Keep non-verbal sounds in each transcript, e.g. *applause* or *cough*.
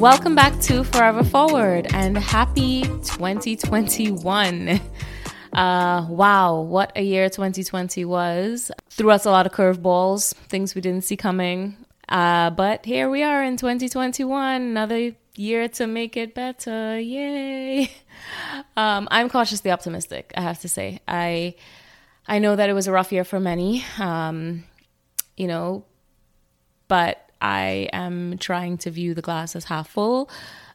Welcome back to Forever Forward and happy 2021. *laughs* Uh, wow, what a year 2020 was. Threw us a lot of curveballs, things we didn't see coming. Uh, but here we are in 2021, another year to make it better. Yay. *laughs* Um, I'm cautiously optimistic, I have to say. I I know that it was a rough year for many. Um, you know, but I am trying to view the glass as half full.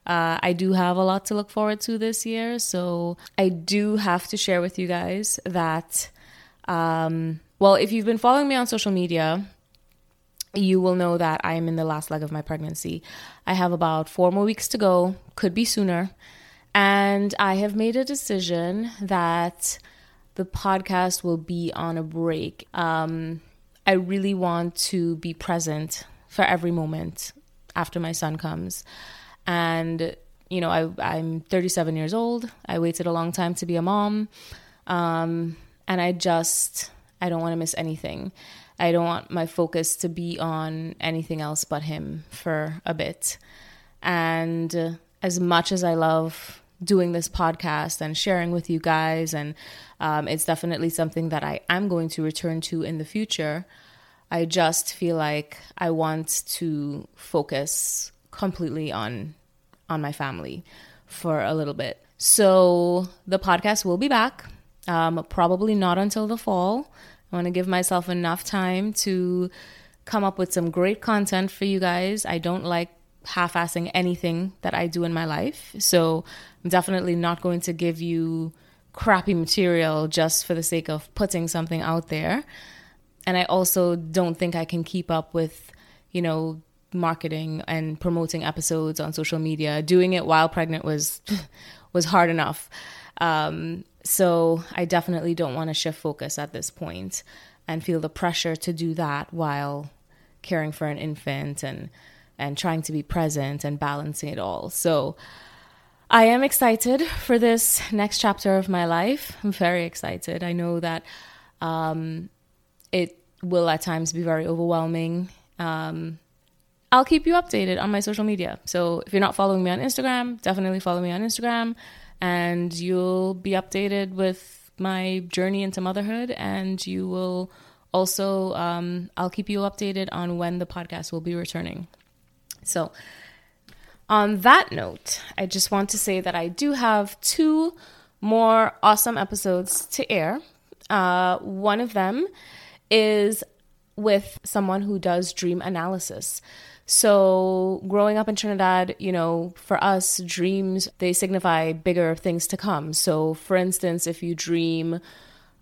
Uh, I do have a lot to look forward to this year. So I do have to share with you guys that, um, well, if you've been following me on social media, you will know that I am in the last leg of my pregnancy. I have about four more weeks to go, could be sooner. And I have made a decision that the podcast will be on a break. Um, I really want to be present for every moment after my son comes. And, you know, I, I'm 37 years old. I waited a long time to be a mom. Um, and I just, I don't want to miss anything. I don't want my focus to be on anything else but him for a bit. And as much as I love doing this podcast and sharing with you guys, and um, it's definitely something that I am going to return to in the future. I just feel like I want to focus completely on on my family for a little bit. So the podcast will be back. Um, probably not until the fall. I want to give myself enough time to come up with some great content for you guys. I don't like half assing anything that I do in my life. So I'm definitely not going to give you crappy material just for the sake of putting something out there and I also don't think I can keep up with, you know, marketing and promoting episodes on social media. Doing it while pregnant was *laughs* was hard enough. Um, so I definitely don't want to shift focus at this point and feel the pressure to do that while caring for an infant and and trying to be present and balancing it all. So I am excited for this next chapter of my life. I'm very excited. I know that um, it will at times be very overwhelming. Um, I'll keep you updated on my social media. So if you're not following me on Instagram, definitely follow me on Instagram and you'll be updated with my journey into motherhood and you will also um, i'll keep you updated on when the podcast will be returning so on that note i just want to say that i do have two more awesome episodes to air uh, one of them is with someone who does dream analysis. So, growing up in Trinidad, you know, for us, dreams, they signify bigger things to come. So, for instance, if you dream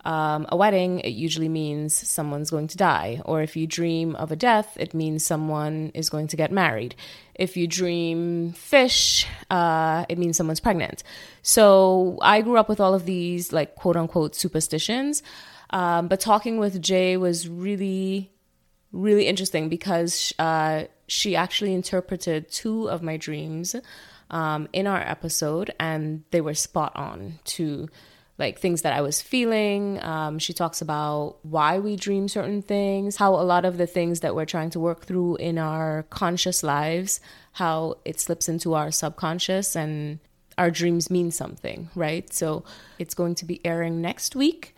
um, a wedding, it usually means someone's going to die. Or if you dream of a death, it means someone is going to get married. If you dream fish, uh, it means someone's pregnant. So, I grew up with all of these, like, quote unquote, superstitions. Um, but talking with Jay was really, really interesting because uh, she actually interpreted two of my dreams um, in our episode, and they were spot on to like things that I was feeling. Um, she talks about why we dream certain things, how a lot of the things that we're trying to work through in our conscious lives, how it slips into our subconscious and our dreams mean something, right? So it's going to be airing next week.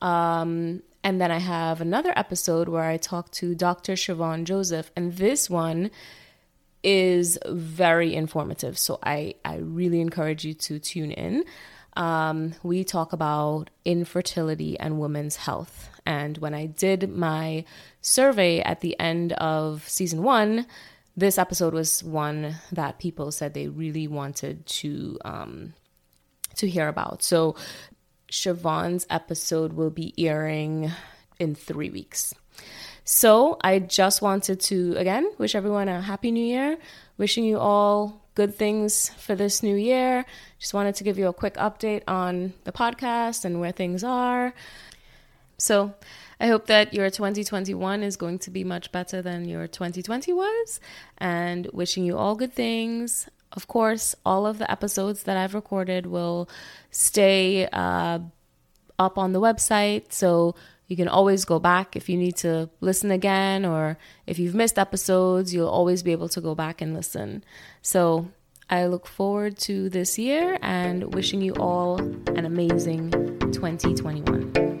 Um, and then I have another episode where I talk to Dr. Siobhan Joseph, and this one is very informative. So I, I really encourage you to tune in. Um, we talk about infertility and women's health. And when I did my survey at the end of season one, this episode was one that people said they really wanted to um, to hear about. So Siobhan's episode will be airing in three weeks. So I just wanted to, again, wish everyone a happy new year. Wishing you all good things for this new year. Just wanted to give you a quick update on the podcast and where things are. So I hope that your 2021 is going to be much better than your 2020 was. And wishing you all good things. Of course, all of the episodes that I've recorded will stay uh, up on the website. So You can always go back if you need to listen again, or if you've missed episodes, you'll always be able to go back and listen. So I look forward to this year and wishing you all an amazing 2021.